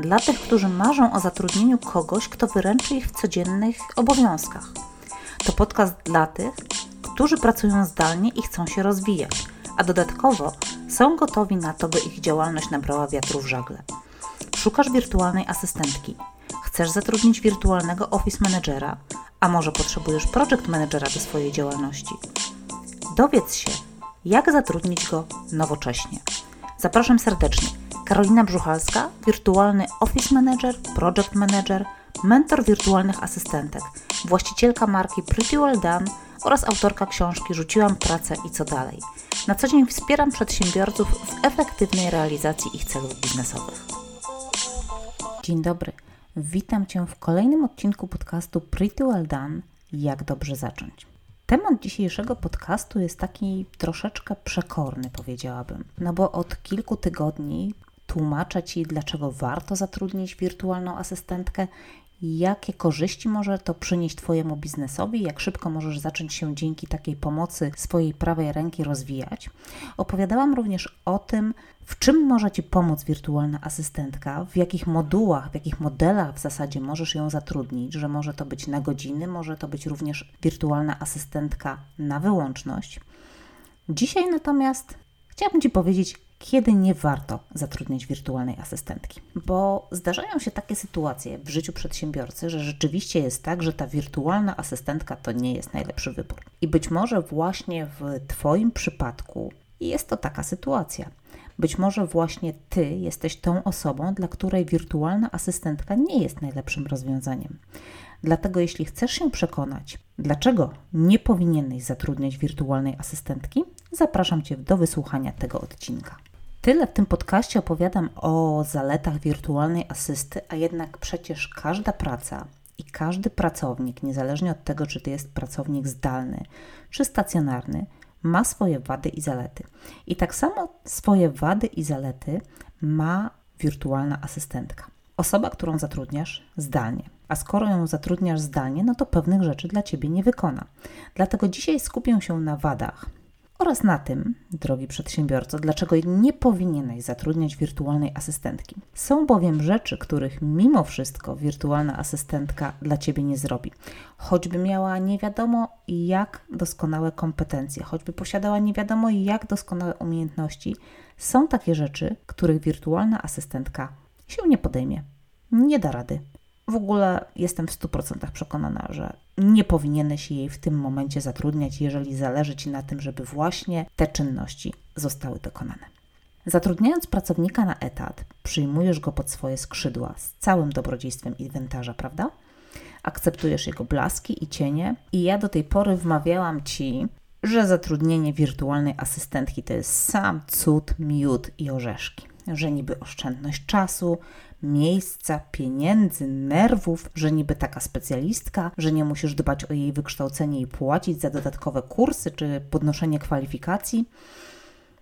Dla tych, którzy marzą o zatrudnieniu kogoś, kto wyręczy ich w codziennych obowiązkach. To podcast dla tych, którzy pracują zdalnie i chcą się rozwijać, a dodatkowo są gotowi na to, by ich działalność nabrała wiatru w żagle. Szukasz wirtualnej asystentki. Chcesz zatrudnić wirtualnego office managera, a może potrzebujesz project managera do swojej działalności. Dowiedz się, jak zatrudnić go nowocześnie. Zapraszam serdecznie. Karolina Brzuchalska, wirtualny office manager, project manager, mentor wirtualnych asystentek, właścicielka marki Pretty Well Done oraz autorka książki Rzuciłam pracę i co dalej. Na co dzień wspieram przedsiębiorców w efektywnej realizacji ich celów biznesowych. Dzień dobry. Witam Cię w kolejnym odcinku podcastu Pretty Well Done. Jak dobrze zacząć? Temat dzisiejszego podcastu jest taki troszeczkę przekorny, powiedziałabym, no bo od kilku tygodni tłumaczę Ci, dlaczego warto zatrudnić wirtualną asystentkę, jakie korzyści może to przynieść Twojemu biznesowi, jak szybko możesz zacząć się dzięki takiej pomocy swojej prawej ręki rozwijać. Opowiadałam również o tym, w czym może Ci pomóc wirtualna asystentka, w jakich modułach, w jakich modelach w zasadzie możesz ją zatrudnić, że może to być na godziny, może to być również wirtualna asystentka na wyłączność. Dzisiaj natomiast chciałabym Ci powiedzieć, kiedy nie warto zatrudniać wirtualnej asystentki. Bo zdarzają się takie sytuacje w życiu przedsiębiorcy, że rzeczywiście jest tak, że ta wirtualna asystentka to nie jest najlepszy wybór. I być może właśnie w Twoim przypadku jest to taka sytuacja. Być może właśnie Ty jesteś tą osobą, dla której wirtualna asystentka nie jest najlepszym rozwiązaniem. Dlatego, jeśli chcesz się przekonać, dlaczego nie powinieneś zatrudniać wirtualnej asystentki, zapraszam Cię do wysłuchania tego odcinka. Tyle w tym podcaście opowiadam o zaletach wirtualnej asysty, a jednak przecież każda praca i każdy pracownik, niezależnie od tego, czy to jest pracownik zdalny czy stacjonarny, ma swoje wady i zalety. I tak samo swoje wady i zalety ma wirtualna asystentka. Osoba, którą zatrudniasz zdalnie. A skoro ją zatrudniasz zdalnie, no to pewnych rzeczy dla ciebie nie wykona. Dlatego dzisiaj skupię się na wadach, oraz na tym, drogi przedsiębiorco, dlaczego nie powinieneś zatrudniać wirtualnej asystentki. Są bowiem rzeczy, których mimo wszystko wirtualna asystentka dla Ciebie nie zrobi. Choćby miała nie wiadomo jak doskonałe kompetencje, choćby posiadała nie wiadomo jak doskonałe umiejętności, są takie rzeczy, których wirtualna asystentka się nie podejmie. Nie da rady. W ogóle jestem w 100% przekonana, że nie powinieneś jej w tym momencie zatrudniać, jeżeli zależy Ci na tym, żeby właśnie te czynności zostały dokonane. Zatrudniając pracownika na etat, przyjmujesz go pod swoje skrzydła z całym dobrodziejstwem inwentarza, prawda? Akceptujesz jego blaski i cienie, i ja do tej pory wmawiałam Ci, że zatrudnienie wirtualnej asystentki to jest sam cud, miód i orzeszki. Że niby oszczędność czasu, miejsca, pieniędzy, nerwów, że niby taka specjalistka, że nie musisz dbać o jej wykształcenie i płacić za dodatkowe kursy czy podnoszenie kwalifikacji.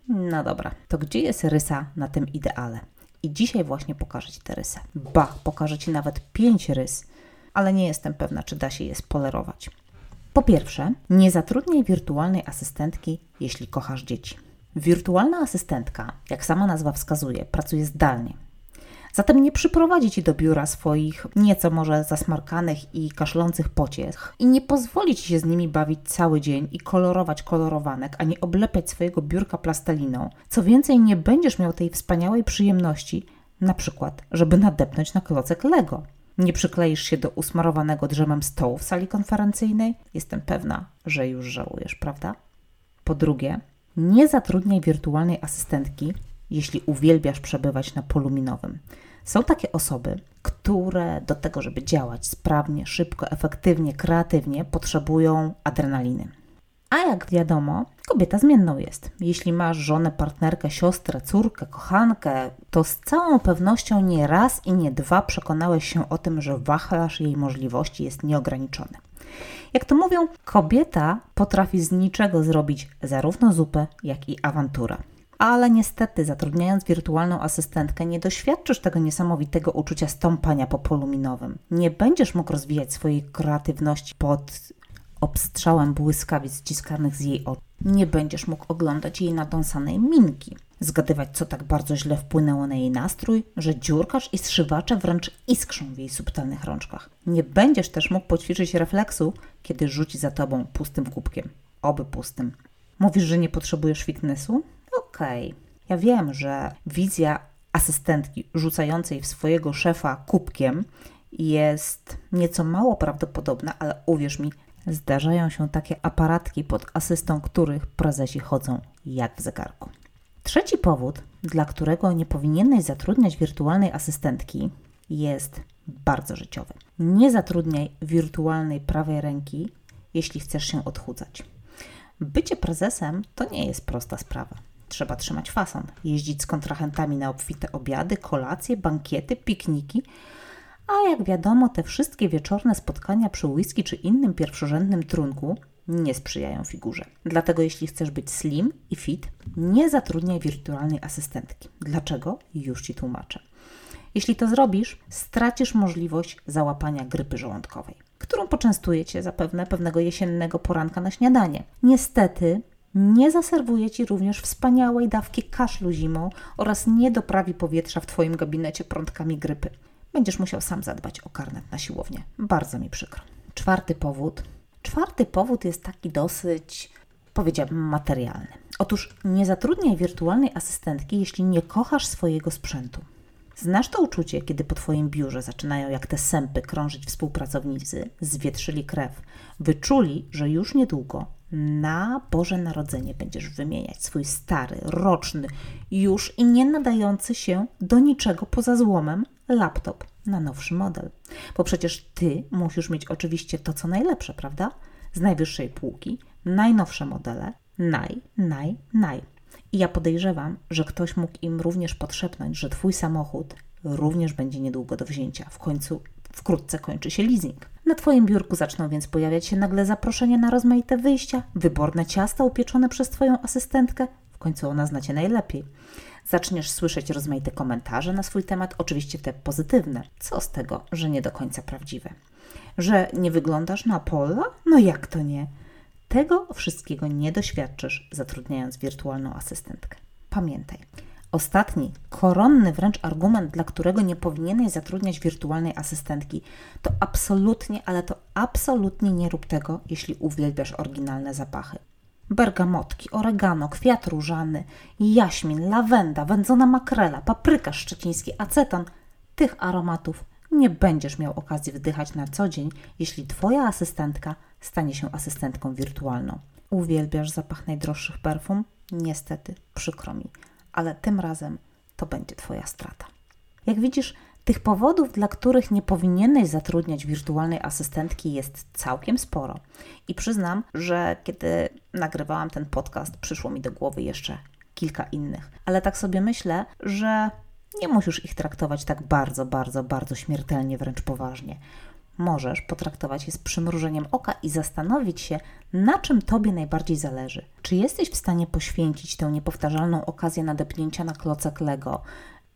No dobra, to gdzie jest rysa na tym ideale? I dzisiaj właśnie pokażę Ci te rysy. Ba, pokażę Ci nawet pięć rys, ale nie jestem pewna, czy da się je spolerować. Po pierwsze, nie zatrudniaj wirtualnej asystentki, jeśli kochasz dzieci. Wirtualna asystentka, jak sama nazwa wskazuje, pracuje zdalnie, Zatem nie przyprowadzi ci do biura swoich nieco może zasmarkanych i kaszlących pociech i nie pozwoli ci się z nimi bawić cały dzień i kolorować kolorowanek, ani oblepiać swojego biurka plasteliną. Co więcej, nie będziesz miał tej wspaniałej przyjemności, na przykład, żeby nadepnąć na klocek Lego. Nie przykleisz się do usmarowanego drzemem stołu w sali konferencyjnej? Jestem pewna, że już żałujesz, prawda? Po drugie, nie zatrudniaj wirtualnej asystentki, jeśli uwielbiasz przebywać na polu minowym. Są takie osoby, które do tego, żeby działać sprawnie, szybko, efektywnie, kreatywnie, potrzebują adrenaliny. A jak wiadomo, kobieta zmienną jest. Jeśli masz żonę, partnerkę, siostrę, córkę, kochankę, to z całą pewnością nie raz i nie dwa przekonałeś się o tym, że wachlarz jej możliwości jest nieograniczony. Jak to mówią, kobieta potrafi z niczego zrobić zarówno zupę, jak i awanturę. Ale niestety, zatrudniając wirtualną asystentkę, nie doświadczysz tego niesamowitego uczucia stąpania po polu minowym. Nie będziesz mógł rozwijać swojej kreatywności pod obstrzałem błyskawic ściskanych z jej oczu. Nie będziesz mógł oglądać jej nadąsanej minki, zgadywać, co tak bardzo źle wpłynęło na jej nastrój, że dziurkarz i strzywacze wręcz iskrzą w jej subtelnych rączkach. Nie będziesz też mógł poćwiczyć refleksu, kiedy rzuci za tobą pustym kubkiem. Oby pustym. Mówisz, że nie potrzebujesz fitnessu? Okay. Ja wiem, że wizja asystentki rzucającej w swojego szefa kubkiem jest nieco mało prawdopodobna, ale uwierz mi, Zdarzają się takie aparatki pod asystą których prezesi chodzą jak w zegarku. Trzeci powód, dla którego nie powinieneś zatrudniać wirtualnej asystentki, jest bardzo życiowy. Nie zatrudniaj wirtualnej prawej ręki, jeśli chcesz się odchudzać. Bycie prezesem to nie jest prosta sprawa. Trzeba trzymać fason, jeździć z kontrahentami na obfite obiady, kolacje, bankiety, pikniki, a jak wiadomo, te wszystkie wieczorne spotkania przy whisky czy innym pierwszorzędnym trunku nie sprzyjają figurze. Dlatego jeśli chcesz być slim i fit, nie zatrudniaj wirtualnej asystentki. Dlaczego? Już Ci tłumaczę. Jeśli to zrobisz, stracisz możliwość załapania grypy żołądkowej, którą poczęstuje Cię zapewne pewnego jesiennego poranka na śniadanie. Niestety, nie zaserwuje Ci również wspaniałej dawki kaszlu zimą oraz nie doprawi powietrza w Twoim gabinecie prądkami grypy będziesz musiał sam zadbać o karnet na siłownię. Bardzo mi przykro. Czwarty powód. Czwarty powód jest taki dosyć, powiedziałabym, materialny. Otóż nie zatrudniaj wirtualnej asystentki, jeśli nie kochasz swojego sprzętu. Znasz to uczucie, kiedy po Twoim biurze zaczynają jak te sępy krążyć współpracownicy, zwietrzyli krew, wyczuli, że już niedługo na Boże Narodzenie będziesz wymieniać swój stary, roczny, już i nie nadający się do niczego poza złomem laptop na nowszy model. Bo przecież Ty musisz mieć oczywiście to, co najlepsze, prawda? Z najwyższej półki, najnowsze modele, naj, naj, naj. I ja podejrzewam, że ktoś mógł im również podszepnąć, że Twój samochód również będzie niedługo do wzięcia. W końcu wkrótce kończy się leasing. Na Twoim biurku zaczną więc pojawiać się nagle zaproszenia na rozmaite wyjścia, wyborne ciasta upieczone przez Twoją asystentkę. W końcu ona znacie najlepiej. Zaczniesz słyszeć rozmaite komentarze na swój temat, oczywiście te pozytywne. Co z tego, że nie do końca prawdziwe? Że nie wyglądasz na Pola? No jak to nie? Tego wszystkiego nie doświadczysz, zatrudniając wirtualną asystentkę. Pamiętaj, Ostatni, koronny wręcz argument, dla którego nie powinieneś zatrudniać wirtualnej asystentki, to absolutnie, ale to absolutnie nie rób tego, jeśli uwielbiasz oryginalne zapachy. Bergamotki, oregano, kwiat różany, jaśmin, lawenda, wędzona makrela, papryka szczeciński, aceton tych aromatów nie będziesz miał okazji wdychać na co dzień, jeśli Twoja asystentka stanie się asystentką wirtualną. Uwielbiasz zapach najdroższych perfum? Niestety, przykro mi ale tym razem to będzie Twoja strata. Jak widzisz, tych powodów, dla których nie powinieneś zatrudniać wirtualnej asystentki, jest całkiem sporo. I przyznam, że kiedy nagrywałam ten podcast, przyszło mi do głowy jeszcze kilka innych. Ale tak sobie myślę, że nie musisz ich traktować tak bardzo, bardzo, bardzo śmiertelnie, wręcz poważnie możesz potraktować je z przymrużeniem oka i zastanowić się, na czym Tobie najbardziej zależy. Czy jesteś w stanie poświęcić tę niepowtarzalną okazję nadepnięcia na klocek Lego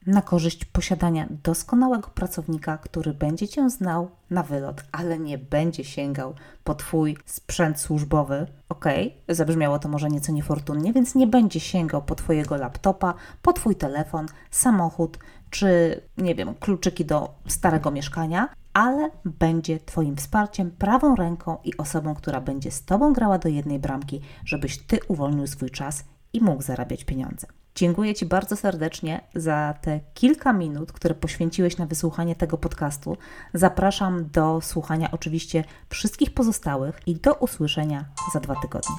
na korzyść posiadania doskonałego pracownika, który będzie Cię znał na wylot, ale nie będzie sięgał po Twój sprzęt służbowy. Ok, zabrzmiało to może nieco niefortunnie, więc nie będzie sięgał po Twojego laptopa, po Twój telefon, samochód czy nie wiem, kluczyki do starego mieszkania, ale będzie Twoim wsparciem, prawą ręką i osobą, która będzie z Tobą grała do jednej bramki, żebyś Ty uwolnił swój czas i mógł zarabiać pieniądze. Dziękuję Ci bardzo serdecznie za te kilka minut, które poświęciłeś na wysłuchanie tego podcastu. Zapraszam do słuchania oczywiście wszystkich pozostałych i do usłyszenia za dwa tygodnie.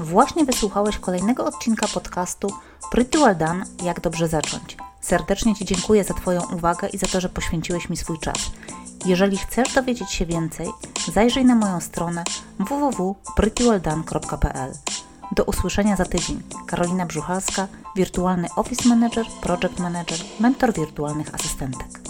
Właśnie wysłuchałeś kolejnego odcinka podcastu Well Done – Jak dobrze zacząć. Serdecznie Ci dziękuję za Twoją uwagę i za to, że poświęciłeś mi swój czas. Jeżeli chcesz dowiedzieć się więcej, zajrzyj na moją stronę www.prettywelldone.pl. Do usłyszenia za tydzień. Karolina Brzuchalska, wirtualny Office Manager, Project Manager, mentor wirtualnych asystentek.